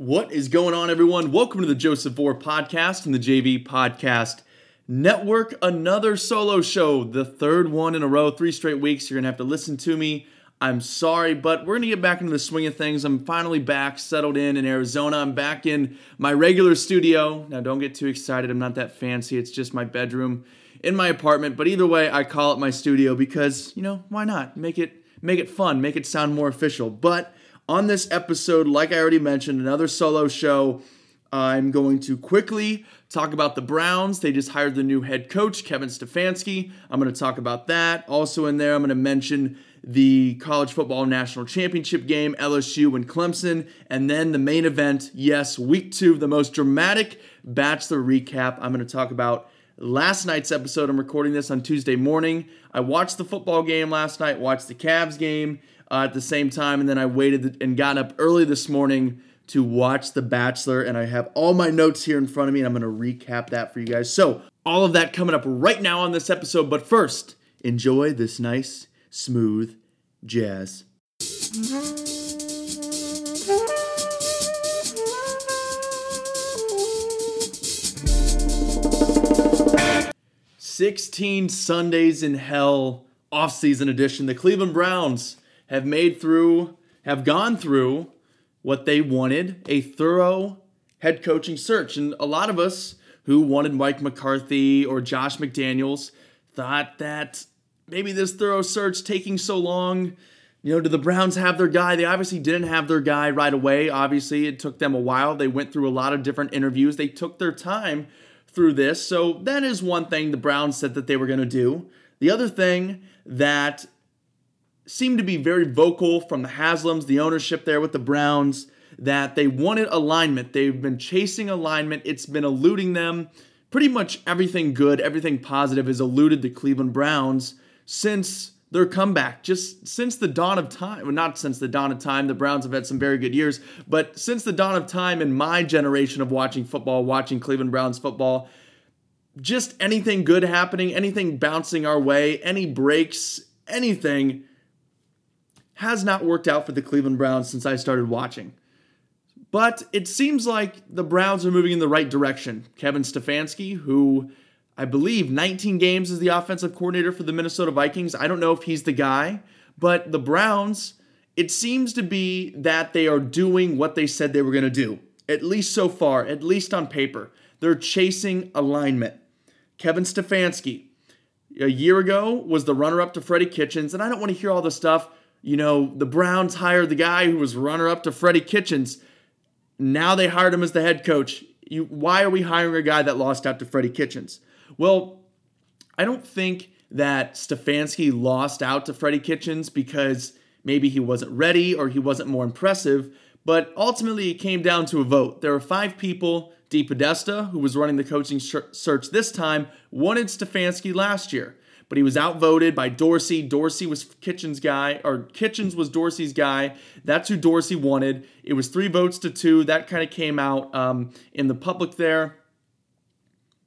What is going on, everyone? Welcome to the Joseph Vore podcast and the JV Podcast Network. Another solo show, the third one in a row, three straight weeks. You're going to have to listen to me. I'm sorry, but we're going to get back into the swing of things. I'm finally back, settled in in Arizona. I'm back in my regular studio. Now, don't get too excited. I'm not that fancy. It's just my bedroom in my apartment. But either way, I call it my studio because, you know, why not? Make it make it fun, make it sound more official. But on this episode, like I already mentioned, another solo show. I'm going to quickly talk about the Browns. They just hired the new head coach, Kevin Stefanski. I'm going to talk about that. Also, in there, I'm going to mention the college football national championship game, LSU and Clemson, and then the main event, yes, week two, the most dramatic Bachelor recap. I'm going to talk about last night's episode. I'm recording this on Tuesday morning. I watched the football game last night, watched the Cavs game uh, at the same time. And then I waited and got up early this morning to watch The Bachelor. And I have all my notes here in front of me, and I'm going to recap that for you guys. So, all of that coming up right now on this episode. But first, enjoy this nice, smooth jazz. 16 Sundays in Hell off-season edition. The Cleveland Browns have made through, have gone through what they wanted a thorough head coaching search. And a lot of us who wanted Mike McCarthy or Josh McDaniels thought that maybe this thorough search taking so long. You know, do the Browns have their guy? They obviously didn't have their guy right away. Obviously, it took them a while. They went through a lot of different interviews. They took their time through this. So, that is one thing the Browns said that they were going to do. The other thing that seemed to be very vocal from the Haslams, the ownership there with the Browns, that they wanted alignment. They've been chasing alignment, it's been eluding them. Pretty much everything good, everything positive has eluded the Cleveland Browns since their comeback. Just since the dawn of time, well, not since the dawn of time, the Browns have had some very good years, but since the dawn of time in my generation of watching football, watching Cleveland Browns football, just anything good happening, anything bouncing our way, any breaks, anything has not worked out for the Cleveland Browns since I started watching. But it seems like the Browns are moving in the right direction. Kevin Stefanski, who I believe 19 games as the offensive coordinator for the Minnesota Vikings, I don't know if he's the guy, but the Browns, it seems to be that they are doing what they said they were going to do, at least so far, at least on paper. They're chasing alignment. Kevin Stefanski, a year ago, was the runner up to Freddie Kitchens, and I don't want to hear all the stuff you know, the Browns hired the guy who was runner up to Freddie Kitchens. Now they hired him as the head coach. You, why are we hiring a guy that lost out to Freddie Kitchens? Well, I don't think that Stefanski lost out to Freddie Kitchens because maybe he wasn't ready or he wasn't more impressive, but ultimately it came down to a vote. There were five people. DePodesta, who was running the coaching search this time, wanted Stefanski last year but he was outvoted by Dorsey. Dorsey was Kitchens' guy, or Kitchens was Dorsey's guy. That's who Dorsey wanted. It was three votes to two. That kind of came out um, in the public there.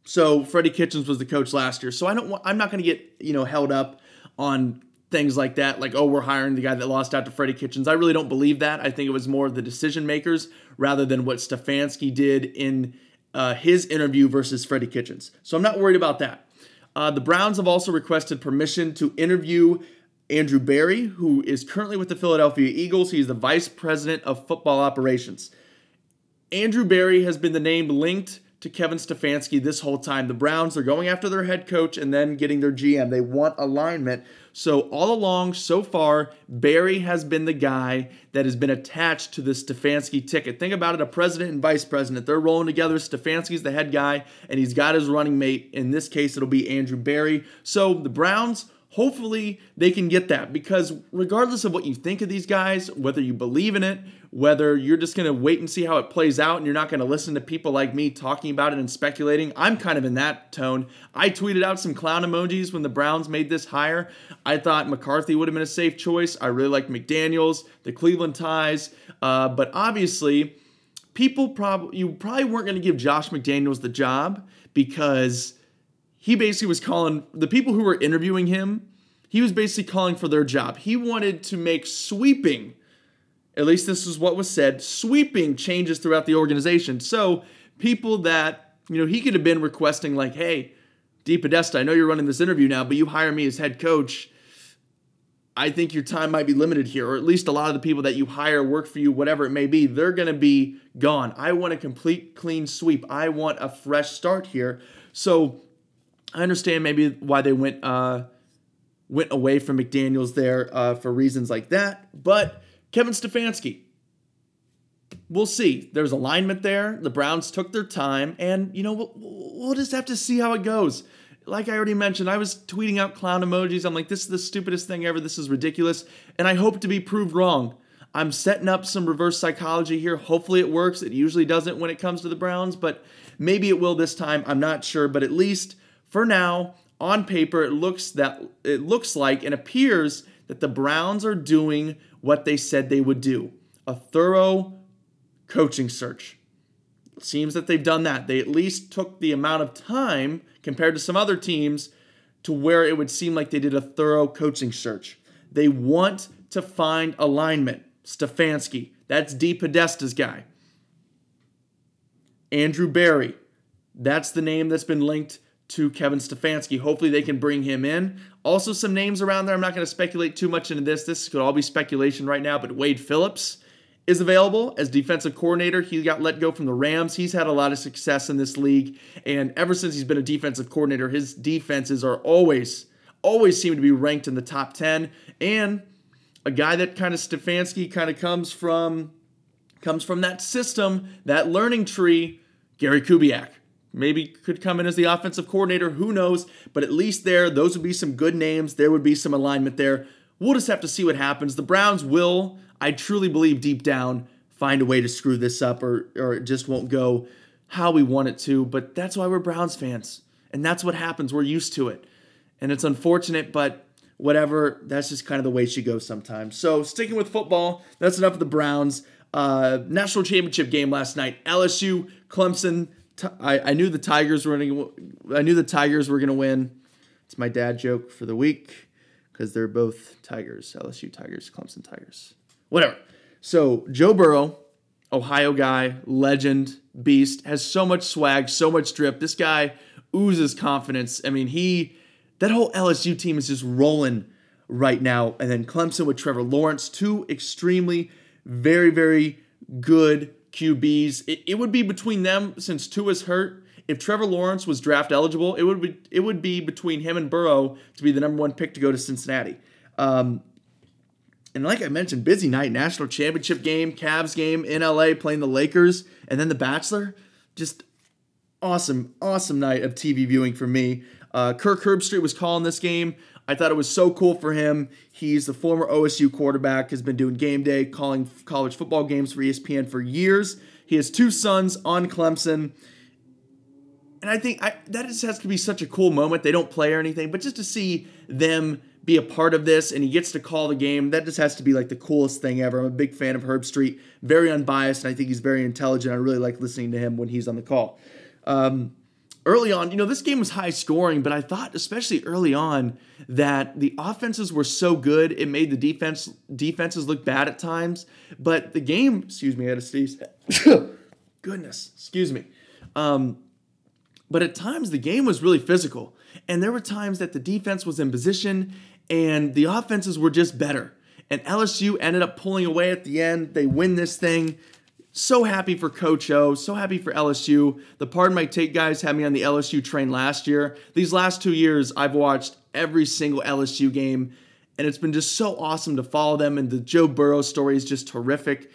So Freddie Kitchens was the coach last year. So I don't. Want, I'm not going to get you know held up on things like that. Like oh, we're hiring the guy that lost out to Freddie Kitchens. I really don't believe that. I think it was more the decision makers rather than what Stefanski did in uh, his interview versus Freddie Kitchens. So I'm not worried about that. Uh, the Browns have also requested permission to interview Andrew Berry, who is currently with the Philadelphia Eagles. He's the vice president of football operations. Andrew Berry has been the name linked to Kevin Stefanski this whole time. The Browns they're going after their head coach and then getting their GM. They want alignment. So, all along, so far, Berry has been the guy that has been attached to the Stefanski ticket. Think about it a president and vice president. They're rolling together. Stefanski's the head guy, and he's got his running mate. In this case, it'll be Andrew Berry. So, the Browns hopefully they can get that because regardless of what you think of these guys, whether you believe in it, whether you're just going to wait and see how it plays out and you're not going to listen to people like me talking about it and speculating, I'm kind of in that tone. I tweeted out some clown emojis when the Browns made this hire. I thought McCarthy would have been a safe choice. I really like McDaniels, the Cleveland ties, uh, but obviously, people probably you probably weren't going to give Josh McDaniels the job because he basically was calling the people who were interviewing him, he was basically calling for their job. He wanted to make sweeping At least this is what was said, sweeping changes throughout the organization. So people that, you know, he could have been requesting, like, hey, DePodesta, I know you're running this interview now, but you hire me as head coach. I think your time might be limited here, or at least a lot of the people that you hire work for you, whatever it may be, they're going to be gone. I want a complete clean sweep. I want a fresh start here. So I understand maybe why they went uh, went away from McDaniels there uh, for reasons like that. But Kevin Stefanski, we'll see. There's alignment there. The Browns took their time, and you know we'll, we'll just have to see how it goes like I already mentioned, I was tweeting out clown emojis. I'm like, this is the stupidest thing ever. This is ridiculous. And I hope to be proved wrong. I'm setting up some reverse psychology here. Hopefully it works. It usually doesn't when it comes to the Browns, but maybe it will this time. I'm not sure, but at least for now, on paper, it looks that it looks like and appears that the Browns are doing what they said they would do. A thorough coaching search. It seems that they've done that. They at least took the amount of time compared to some other teams to where it would seem like they did a thorough coaching search. They want to find alignment. Stefanski, that's DePodesta's guy. Andrew Berry, that's the name that's been linked to Kevin Stefanski. Hopefully they can bring him in. Also, some names around there. I'm not going to speculate too much into this. This could all be speculation right now, but Wade Phillips is available as defensive coordinator. He got let go from the Rams. He's had a lot of success in this league. And ever since he's been a defensive coordinator, his defenses are always, always seem to be ranked in the top 10. And a guy that kind of Stefanski kind of comes from comes from that system, that learning tree, Gary Kubiak. Maybe could come in as the offensive coordinator, who knows? But at least there, those would be some good names. There would be some alignment there. We'll just have to see what happens. The Browns will I truly believe deep down find a way to screw this up or or it just won't go how we want it to. But that's why we're Browns fans. And that's what happens. We're used to it. And it's unfortunate, but whatever. That's just kind of the way she goes sometimes. So sticking with football, that's enough of the Browns. Uh, national championship game last night. LSU, Clemson. I, I knew the Tigers were to. I knew the Tigers were to win. It's my dad joke for the week because they're both Tigers. LSU Tigers, Clemson Tigers whatever. So Joe Burrow, Ohio guy, legend, beast, has so much swag, so much drip. This guy oozes confidence. I mean, he that whole LSU team is just rolling right now. And then Clemson with Trevor Lawrence, two extremely, very, very good QBs. It, it would be between them since Tua's hurt. If Trevor Lawrence was draft eligible, it would be it would be between him and Burrow to be the number one pick to go to Cincinnati. Um, and like I mentioned, busy night, national championship game, Cavs game in LA playing the Lakers, and then The Bachelor. Just awesome, awesome night of TV viewing for me. Uh, Kirk Herbstreit was calling this game. I thought it was so cool for him. He's the former OSU quarterback, has been doing game day, calling college football games for ESPN for years. He has two sons on Clemson. And I think I, that just has to be such a cool moment. They don't play or anything, but just to see them be a part of this and he gets to call the game. That just has to be like the coolest thing ever. I'm a big fan of Herbstreit, very unbiased, and I think he's very intelligent. I really like listening to him when he's on the call. Um, early on, you know, this game was high scoring, but I thought, especially early on, that the offenses were so good it made the defense defenses look bad at times. But the game, excuse me, I had to sneeze. Goodness, excuse me. Um, but at times the game was really physical, and there were times that the defense was in position and the offenses were just better. And LSU ended up pulling away at the end. They win this thing. So happy for Coach O. So happy for LSU. The Pardon My Take guys had me on the LSU train last year. These last two years, I've watched every single LSU game, and it's been just so awesome to follow them. And the Joe Burrow story is just terrific.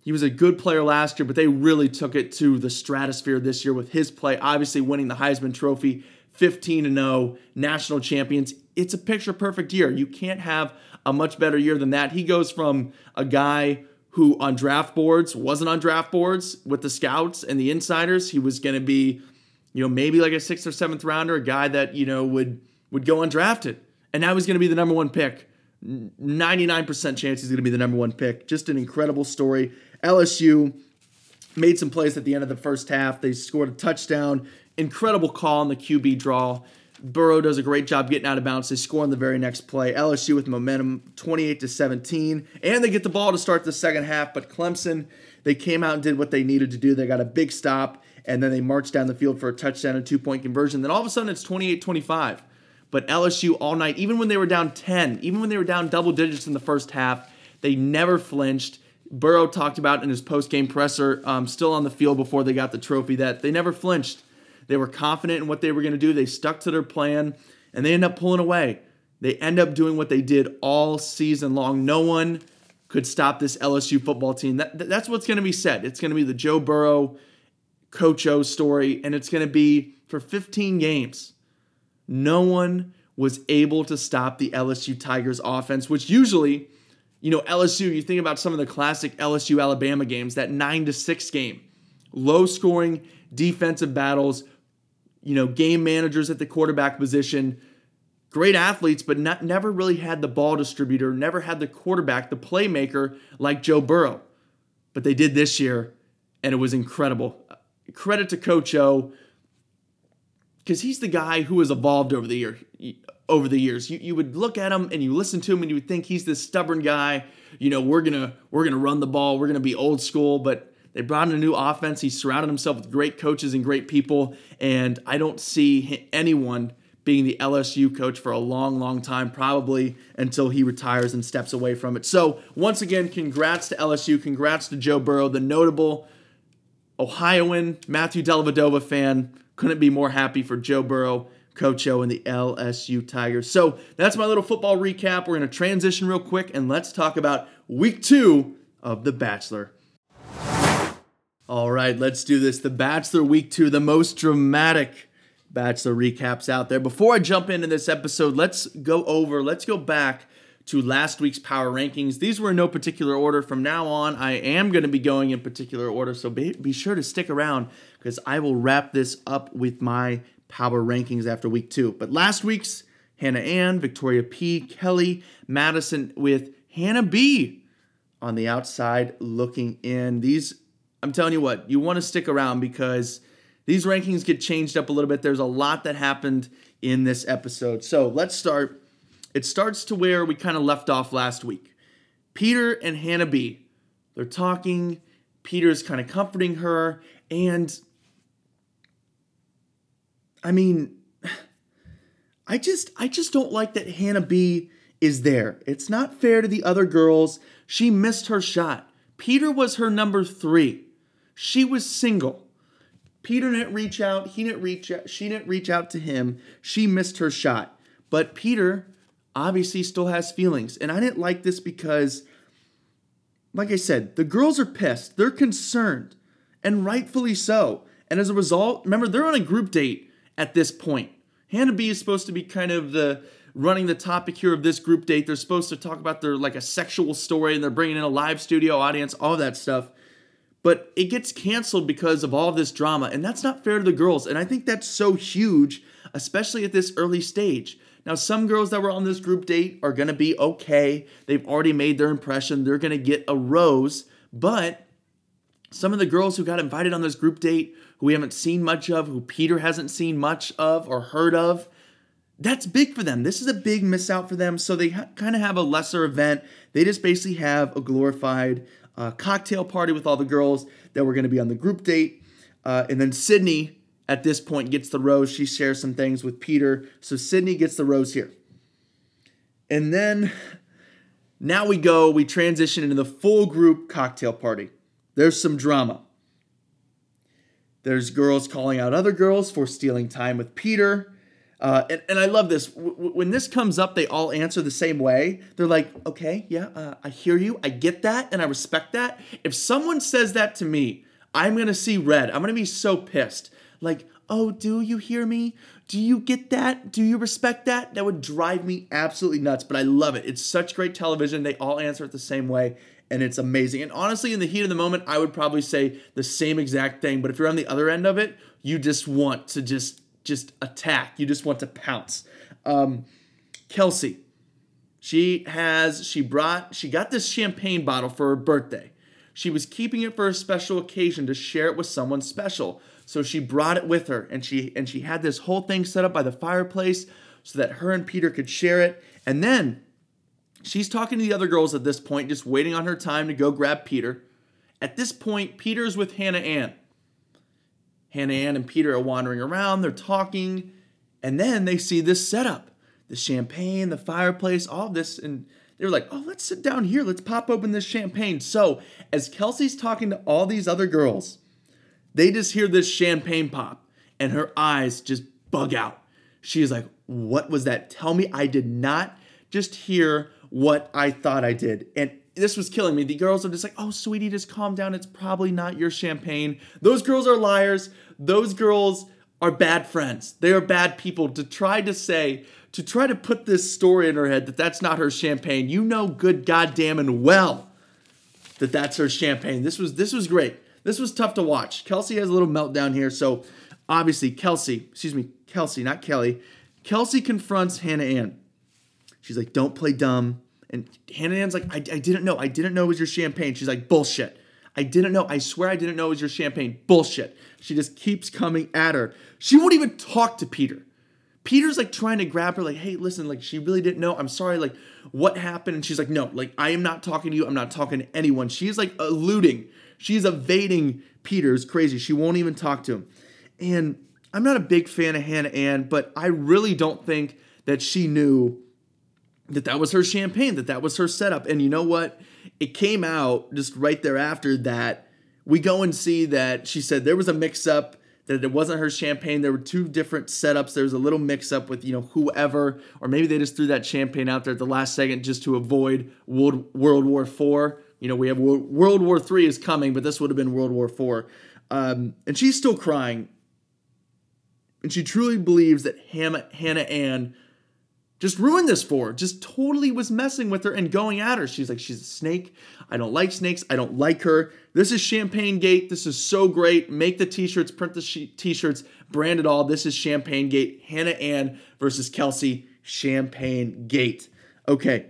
He was a good player last year, but they really took it to the stratosphere this year with his play, obviously winning the Heisman Trophy, 15 0, national champions it's a picture perfect year. You can't have a much better year than that. He goes from a guy who on draft boards wasn't on draft boards with the scouts and the insiders. He was going to be, you know, maybe like a sixth or seventh rounder, a guy that you know would would go undrafted, and now he's going to be the number one pick. 99% chance he's going to be the number one pick. Just an incredible story. LSU made some plays at the end of the first half. They scored a touchdown. Incredible call on the QB draw Burrow does a great job getting out of bounds. They score on the very next play. LSU with momentum 28 to 17. And they get the ball to start the second half. But Clemson, they came out and did what they needed to do. They got a big stop, and then they marched down the field for a touchdown and two point conversion. Then all of a sudden it's 28 25. But LSU all night, even when they were down 10, even when they were down double digits in the first half, they never flinched. Burrow talked about in his post game presser, um, still on the field before they got the trophy, that they never flinched. They were confident in what they were going to do. They stuck to their plan, and they end up pulling away. They end up doing what they did all season long. No one could stop this LSU football team. That, that's what's going to be said. It's going to be the Joe Burrow, Coach O story, and it's going to be for 15 games. No one was able to stop the LSU Tigers offense, which usually, you know, LSU, you think about some of the classic LSU Alabama games, that 9 to 6 game, low scoring defensive battles, you know, game managers at the quarterback position, great athletes, but not, never really had the ball distributor, never had the quarterback, the playmaker like Joe Burrow. But they did this year, and it was incredible. Credit to Coach O, because he's the guy who has evolved over the year. Over the years, you, you would look at him and you listen to him and you would think he's this stubborn guy. You know, we're gonna we're gonna run the ball, we're gonna be old school, but they brought in a new offense. He surrounded himself with great coaches and great people. And I don't see anyone being the LSU coach for a long, long time, probably until he retires and steps away from it. So, once again, congrats to LSU. Congrats to Joe Burrow, the notable Ohioan, Matthew Dellavedova fan. Couldn't be more happy for Joe Burrow, Coach O, and the LSU Tigers. So, that's my little football recap. We're going to transition real quick and let's talk about week two of The Bachelor. All right, let's do this. The Bachelor Week 2, the most dramatic Bachelor recaps out there. Before I jump into this episode, let's go over, let's go back to last week's power rankings. These were in no particular order. From now on, I am going to be going in particular order, so be, be sure to stick around because I will wrap this up with my power rankings after week two. But last week's Hannah Ann, Victoria P, Kelly, Madison with Hannah B on the outside looking in. These I'm telling you what, you want to stick around because these rankings get changed up a little bit. There's a lot that happened in this episode. So let's start. It starts to where we kind of left off last week. Peter and Hannah B. They're talking. Peter's kind of comforting her. And I mean, I just I just don't like that Hannah B is there. It's not fair to the other girls. She missed her shot. Peter was her number three. She was single. Peter didn't reach out. He didn't reach out. She didn't reach out to him. She missed her shot. But Peter obviously still has feelings. And I didn't like this because, like I said, the girls are pissed. They're concerned, and rightfully so. And as a result, remember, they're on a group date at this point. Hannah B is supposed to be kind of the running the topic here of this group date. They're supposed to talk about their like a sexual story and they're bringing in a live studio audience, all that stuff but it gets canceled because of all this drama and that's not fair to the girls and i think that's so huge especially at this early stage. Now some girls that were on this group date are going to be okay. They've already made their impression. They're going to get a rose. But some of the girls who got invited on this group date who we haven't seen much of who peter hasn't seen much of or heard of that's big for them. This is a big miss out for them. So they ha- kind of have a lesser event. They just basically have a glorified uh, cocktail party with all the girls that were going to be on the group date. Uh, and then Sydney, at this point, gets the rose. She shares some things with Peter. So Sydney gets the rose here. And then now we go, we transition into the full group cocktail party. There's some drama. There's girls calling out other girls for stealing time with Peter. Uh, and, and I love this. W- when this comes up, they all answer the same way. They're like, okay, yeah, uh, I hear you. I get that and I respect that. If someone says that to me, I'm going to see red. I'm going to be so pissed. Like, oh, do you hear me? Do you get that? Do you respect that? That would drive me absolutely nuts, but I love it. It's such great television. They all answer it the same way, and it's amazing. And honestly, in the heat of the moment, I would probably say the same exact thing, but if you're on the other end of it, you just want to just just attack. You just want to pounce. Um, Kelsey, she has she brought she got this champagne bottle for her birthday. She was keeping it for a special occasion to share it with someone special. So she brought it with her and she and she had this whole thing set up by the fireplace so that her and Peter could share it. And then she's talking to the other girls at this point, just waiting on her time to go grab Peter. At this point, Peter's with Hannah Ann. Hannah Ann and Peter are wandering around, they're talking, and then they see this setup the champagne, the fireplace, all this. And they were like, oh, let's sit down here. Let's pop open this champagne. So, as Kelsey's talking to all these other girls, they just hear this champagne pop and her eyes just bug out. She is like, what was that? Tell me I did not just hear what I thought I did. And this was killing me. The girls are just like, oh, sweetie, just calm down. It's probably not your champagne. Those girls are liars. Those girls are bad friends. They are bad people to try to say, to try to put this story in her head that that's not her champagne. You know good goddamn and well that that's her champagne. This was this was great. This was tough to watch. Kelsey has a little meltdown here. So obviously, Kelsey, excuse me, Kelsey, not Kelly. Kelsey confronts Hannah Ann. She's like, don't play dumb. And Hannah Ann's like, I, I didn't know. I didn't know it was your champagne. She's like, bullshit. I didn't know. I swear I didn't know it was your champagne. Bullshit. She just keeps coming at her. She won't even talk to Peter. Peter's like trying to grab her, like, hey, listen, like, she really didn't know. I'm sorry, like, what happened? And she's like, no, like, I am not talking to you. I'm not talking to anyone. She's like eluding, she's evading Peter. Peter's crazy. She won't even talk to him. And I'm not a big fan of Hannah Ann, but I really don't think that she knew that that was her champagne, that that was her setup. And you know what? It came out just right thereafter that we go and see that she said there was a mix up, that it wasn't her champagne. There were two different setups. There was a little mix up with, you know, whoever, or maybe they just threw that champagne out there at the last second just to avoid World, World War IV. You know, we have World War III is coming, but this would have been World War IV. Um, and she's still crying and she truly believes that Hannah, Hannah Ann just ruined this for her, just totally was messing with her and going at her. She's like, she's a snake. I don't like snakes. I don't like her. This is Champagne Gate. This is so great. Make the t shirts, print the t shirts, brand it all. This is Champagne Gate. Hannah Ann versus Kelsey, Champagne Gate. Okay.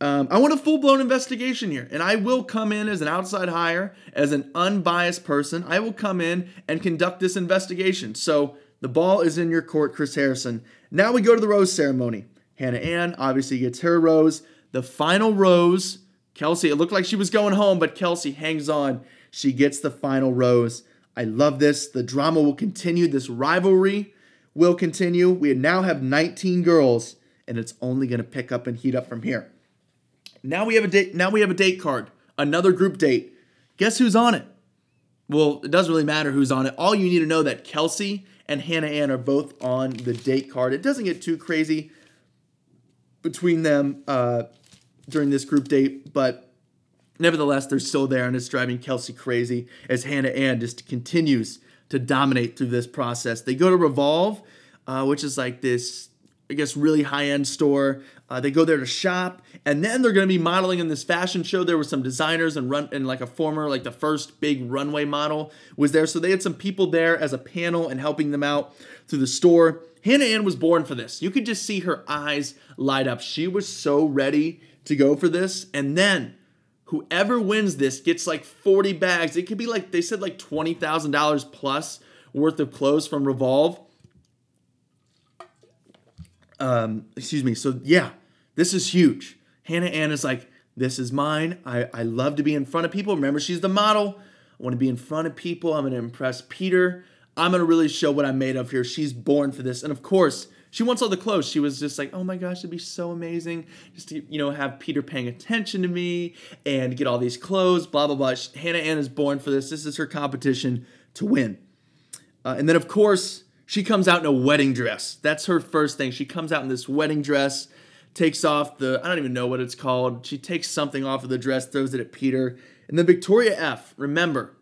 Um, I want a full blown investigation here, and I will come in as an outside hire, as an unbiased person. I will come in and conduct this investigation. So, the ball is in your court, Chris Harrison. Now we go to the rose ceremony. Hannah Ann obviously gets her rose. The final rose, Kelsey, it looked like she was going home, but Kelsey hangs on. She gets the final rose. I love this. The drama will continue. This rivalry will continue. We now have 19 girls, and it's only going to pick up and heat up from here. Now we have a date. Now we have a date card. Another group date. Guess who's on it? Well, it doesn't really matter who's on it. All you need to know that Kelsey and Hannah Ann are both on the date card. It doesn't get too crazy between them uh, during this group date, but nevertheless, they're still there, and it's driving Kelsey crazy as Hannah Ann just continues to dominate through this process. They go to Revolve, uh, which is like this I guess, really high end store. Uh, they go there to shop, and then they're going to be modeling in this fashion show. There were some designers and run and like a former, like the first big runway model was there. So they had some people there as a panel and helping them out through the store. Hannah Ann was born for this. You could just see her eyes light up. She was so ready to go for this. And then whoever wins this gets like 40 bags. It could be like they said like $20,000 plus worth of clothes from Revolve um, excuse me. So yeah, this is huge. Hannah Ann is like, this is mine. I, I love to be in front of people. Remember, she's the model. I want to be in front of people. I'm going to impress Peter. I'm going to really show what I'm made of here. She's born for this. And of course, she wants all the clothes. She was just like, oh my gosh, it'd be so amazing just to, you know, have Peter paying attention to me and get all these clothes, blah, blah, blah. Hannah Ann is born for this. This is her competition to win. Uh, and then, of course, she comes out in a wedding dress. That's her first thing. She comes out in this wedding dress, takes off the, I don't even know what it's called. She takes something off of the dress, throws it at Peter. And then Victoria F., remember,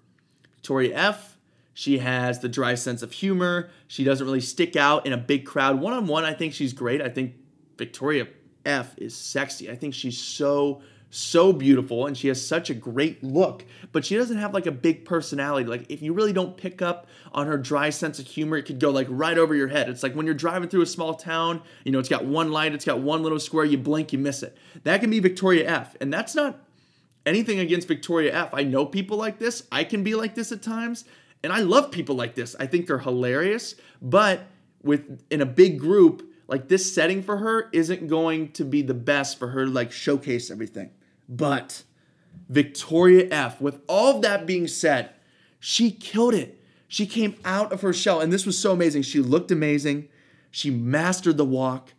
Victoria F., she has the dry sense of humor. She doesn't really stick out in a big crowd. One on one, I think she's great. I think Victoria F is sexy. I think she's so so beautiful and she has such a great look, but she doesn't have like a big personality. Like if you really don't pick up on her dry sense of humor, it could go like right over your head. It's like when you're driving through a small town, you know, it's got one light, it's got one little square, you blink, you miss it. That can be Victoria F. And that's not anything against Victoria F. I know people like this. I can be like this at times. And I love people like this. I think they're hilarious. But with in a big group, like this setting for her isn't going to be the best for her to like showcase everything. But Victoria F, with all of that being said, she killed it. She came out of her shell, and this was so amazing. She looked amazing. She mastered the walk,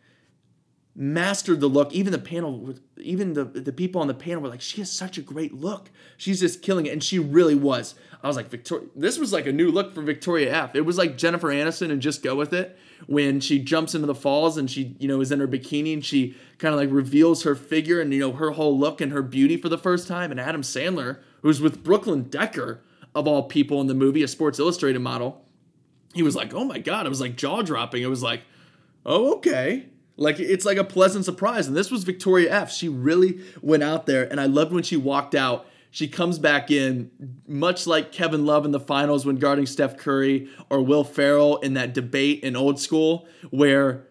mastered the look. Even the panel, even the, the people on the panel were like, she has such a great look. She's just killing it. And she really was. I was like, Victoria, this was like a new look for Victoria F. It was like Jennifer Aniston and Just Go With It when she jumps into the falls and she, you know, is in her bikini and she kind of like reveals her figure and, you know, her whole look and her beauty for the first time. And Adam Sandler, who's with Brooklyn Decker, of all people in the movie, a Sports Illustrated model, he was like, oh my God. It was like jaw dropping. It was like, oh, okay. Like it's like a pleasant surprise. And this was Victoria F. She really went out there. And I loved when she walked out she comes back in, much like Kevin Love in the finals when guarding Steph Curry or Will Ferrell in that debate in old school where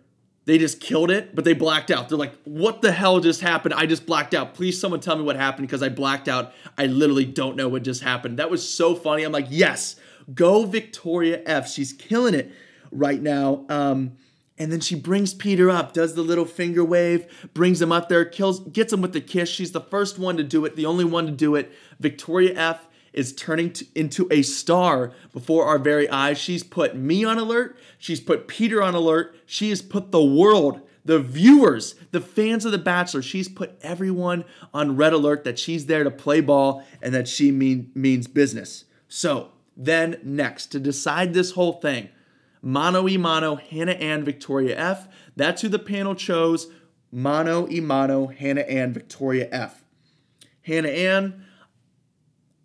they just killed it, but they blacked out. They're like, what the hell just happened? I just blacked out. Please, someone tell me what happened because I blacked out. I literally don't know what just happened. That was so funny. I'm like, yes, go Victoria F. She's killing it right now. Um, and then she brings Peter up, does the little finger wave, brings him up there, kills, gets him with the kiss. She's the first one to do it, the only one to do it. Victoria F is turning to, into a star before our very eyes. She's put me on alert. She's put Peter on alert. She has put the world, the viewers, the fans of The Bachelor, she's put everyone on red alert that she's there to play ball and that she mean, means business. So then, next, to decide this whole thing, Mano y mano, Hannah Ann, Victoria F. That's who the panel chose. Mono y mano, Hannah Ann, Victoria F. Hannah Ann,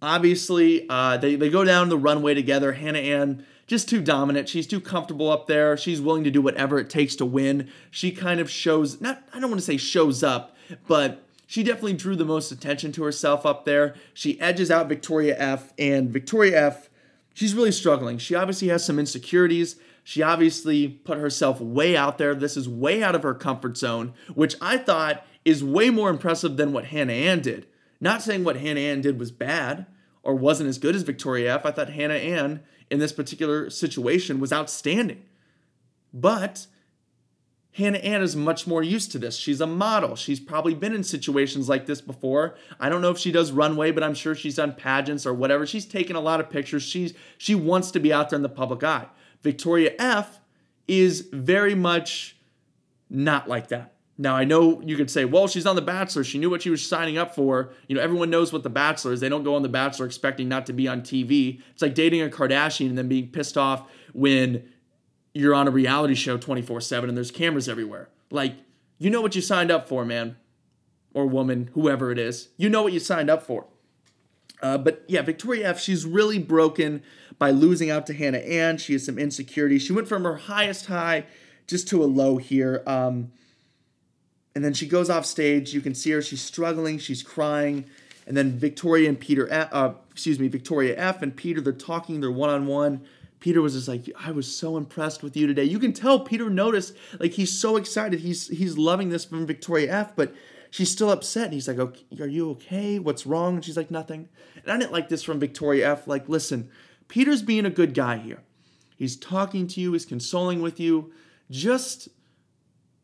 obviously, uh, they, they go down the runway together. Hannah Ann, just too dominant. She's too comfortable up there. She's willing to do whatever it takes to win. She kind of shows, not, I don't want to say shows up, but she definitely drew the most attention to herself up there. She edges out Victoria F, and Victoria F, she's really struggling. She obviously has some insecurities. She obviously put herself way out there. This is way out of her comfort zone, which I thought is way more impressive than what Hannah Ann did. Not saying what Hannah Ann did was bad or wasn't as good as Victoria F. I thought Hannah Ann in this particular situation was outstanding. But Hannah Ann is much more used to this. She's a model. She's probably been in situations like this before. I don't know if she does runway, but I'm sure she's done pageants or whatever. She's taken a lot of pictures. She's she wants to be out there in the public eye. Victoria F is very much not like that. Now, I know you could say, well, she's on The Bachelor. She knew what she was signing up for. You know, everyone knows what The Bachelor is. They don't go on The Bachelor expecting not to be on TV. It's like dating a Kardashian and then being pissed off when you're on a reality show 24 7 and there's cameras everywhere. Like, you know what you signed up for, man, or woman, whoever it is. You know what you signed up for. Uh, but yeah, Victoria F, she's really broken by losing out to Hannah Ann. She has some insecurity. She went from her highest high just to a low here. Um, and then she goes off stage. You can see her. She's struggling. She's crying. And then Victoria and Peter, uh, excuse me, Victoria F and Peter, they're talking. They're one on one. Peter was just like, I was so impressed with you today. You can tell Peter noticed, like he's so excited. He's he's loving this from Victoria F, but she's still upset. And he's like, okay, Are you okay? What's wrong? And she's like, Nothing. And I didn't like this from Victoria F. Like, listen, Peter's being a good guy here. He's talking to you, he's consoling with you. Just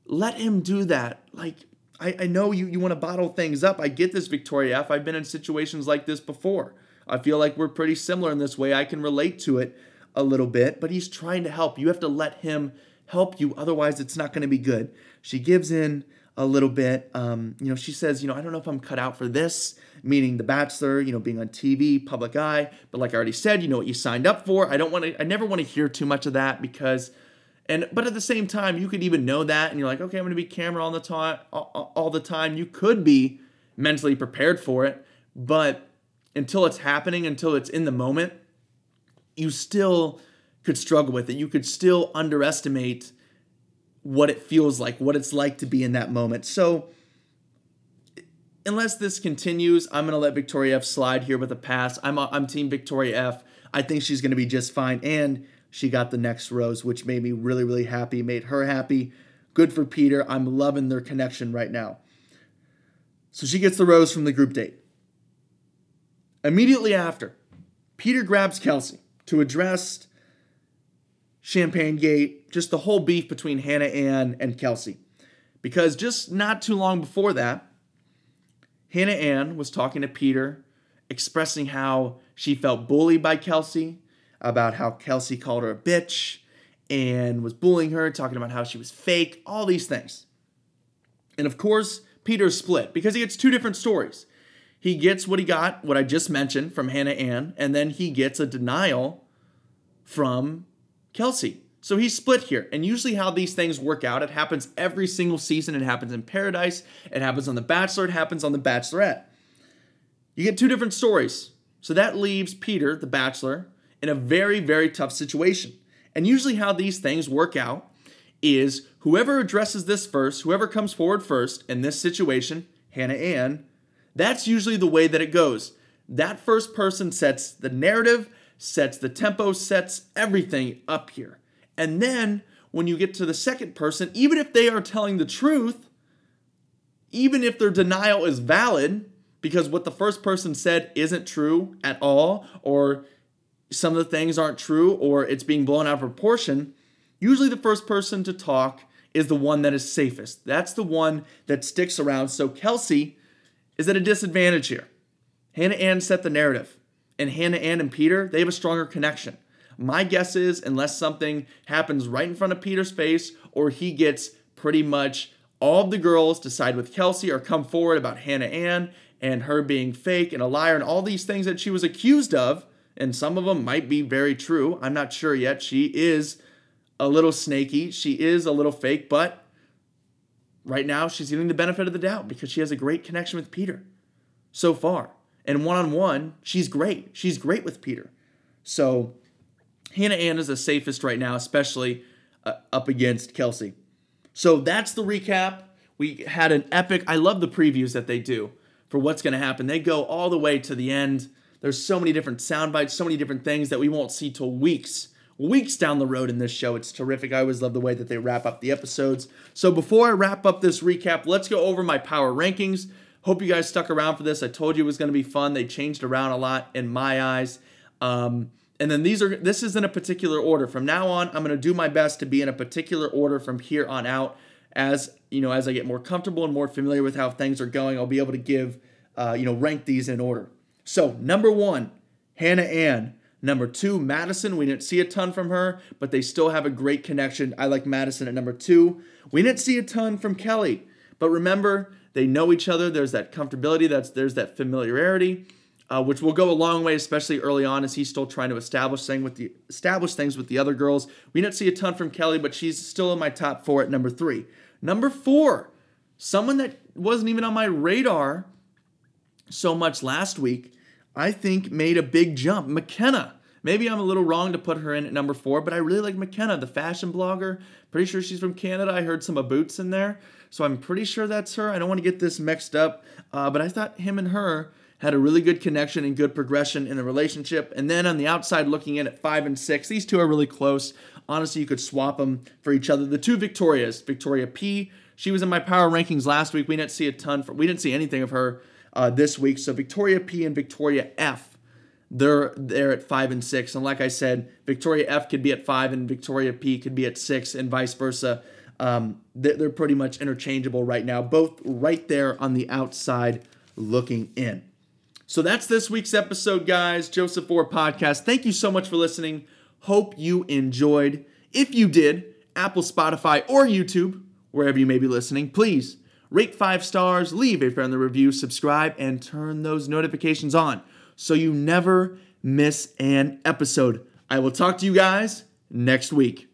let him do that. Like, I, I know you, you want to bottle things up. I get this, Victoria F. I've been in situations like this before. I feel like we're pretty similar in this way. I can relate to it a little bit, but he's trying to help. You have to let him help you, otherwise, it's not going to be good. She gives in a little bit. Um, you know, she says, you know, I don't know if I'm cut out for this, meaning The Bachelor, you know, being on TV, public eye. But like I already said, you know what you signed up for. I don't want to, I never want to hear too much of that because, and but at the same time, you could even know that, and you're like, okay, I'm going to be camera all the time, all, all the time. You could be mentally prepared for it, but until it's happening, until it's in the moment, you still could struggle with it. You could still underestimate what it feels like, what it's like to be in that moment. So, unless this continues, I'm going to let Victoria F slide here with a pass. I'm, a, I'm Team Victoria F. I think she's going to be just fine. And she got the next rose, which made me really, really happy, made her happy. Good for Peter. I'm loving their connection right now. So she gets the rose from the group date. Immediately after, Peter grabs Kelsey to address Champagne Gate, just the whole beef between Hannah Ann and Kelsey. Because just not too long before that, Hannah Ann was talking to Peter, expressing how she felt bullied by Kelsey, about how Kelsey called her a bitch and was bullying her, talking about how she was fake, all these things. And of course, Peter's split because he gets two different stories. He gets what he got, what I just mentioned from Hannah Ann, and then he gets a denial from Kelsey. So he's split here. And usually, how these things work out, it happens every single season. It happens in Paradise, it happens on The Bachelor, it happens on The Bachelorette. You get two different stories. So that leaves Peter, the Bachelor, in a very, very tough situation. And usually, how these things work out is whoever addresses this first, whoever comes forward first in this situation, Hannah Ann, that's usually the way that it goes. That first person sets the narrative, sets the tempo, sets everything up here. And then when you get to the second person, even if they are telling the truth, even if their denial is valid, because what the first person said isn't true at all, or some of the things aren't true, or it's being blown out of proportion, usually the first person to talk is the one that is safest. That's the one that sticks around. So Kelsey is at a disadvantage here. Hannah Ann set the narrative, and Hannah Ann and Peter, they have a stronger connection. My guess is, unless something happens right in front of Peter's face, or he gets pretty much all of the girls to side with Kelsey or come forward about Hannah Ann and her being fake and a liar and all these things that she was accused of, and some of them might be very true. I'm not sure yet. She is a little snaky, she is a little fake, but right now she's getting the benefit of the doubt because she has a great connection with Peter so far. And one on one, she's great. She's great with Peter. So Hannah Ann is the safest right now, especially uh, up against Kelsey. So that's the recap. We had an epic, I love the previews that they do for what's going to happen. They go all the way to the end. There's so many different sound bites, so many different things that we won't see till weeks weeks down the road in this show. It's terrific. I always love the way that they wrap up the episodes. So before I wrap up this recap, let's go over my power rankings. Hope you guys stuck around for this. I told you it was going to be fun. They changed around a lot in my eyes. Um, and then these are this is in a particular order. From now on, I'm going to do my best to be in a particular order from here on out. As you know, as I get more comfortable and more familiar with how things are going, I'll be able to give, uh, you know, rank these in order. So number one, Hannah Ann. Number two, Madison. We didn't see a ton from her, but they still have a great connection. I like Madison at number two. We didn't see a ton from Kelly, but remember, they know each other. There's that comfortability. That's there's that familiarity, uh, which will go a long way, especially early on as he's still trying to establish things with the establish things with the other girls. We didn't see a ton from Kelly, but she's still in my top four at number three. Number four, someone that wasn't even on my radar so much last week I think made a big jump. McKenna. Maybe I'm a little wrong to put her in at number four, but I really like McKenna, the fashion blogger. Pretty sure she's from Canada. I heard some boots in there, so I'm pretty sure that's her. I don't want to get this mixed up, uh, but I thought him and her had a really good connection and good progression in the relationship. And then on the outside, looking in at five and six, these two are really close. Honestly, you could swap them for each other. The two Victorias, Victoria P. She was in my power rankings last week. We didn't see a ton. For, we didn't see anything of her uh, this week. So Victoria P and Victoria F, they're they're at five and six. And like I said, Victoria F could be at five and Victoria P could be at six, and vice versa. Um, they're pretty much interchangeable right now, both right there on the outside looking in. So that's this week's episode, guys. Joseph Orr Podcast. Thank you so much for listening. Hope you enjoyed. If you did, Apple, Spotify, or YouTube, wherever you may be listening, please Rate five stars, leave a friendly review, subscribe, and turn those notifications on so you never miss an episode. I will talk to you guys next week.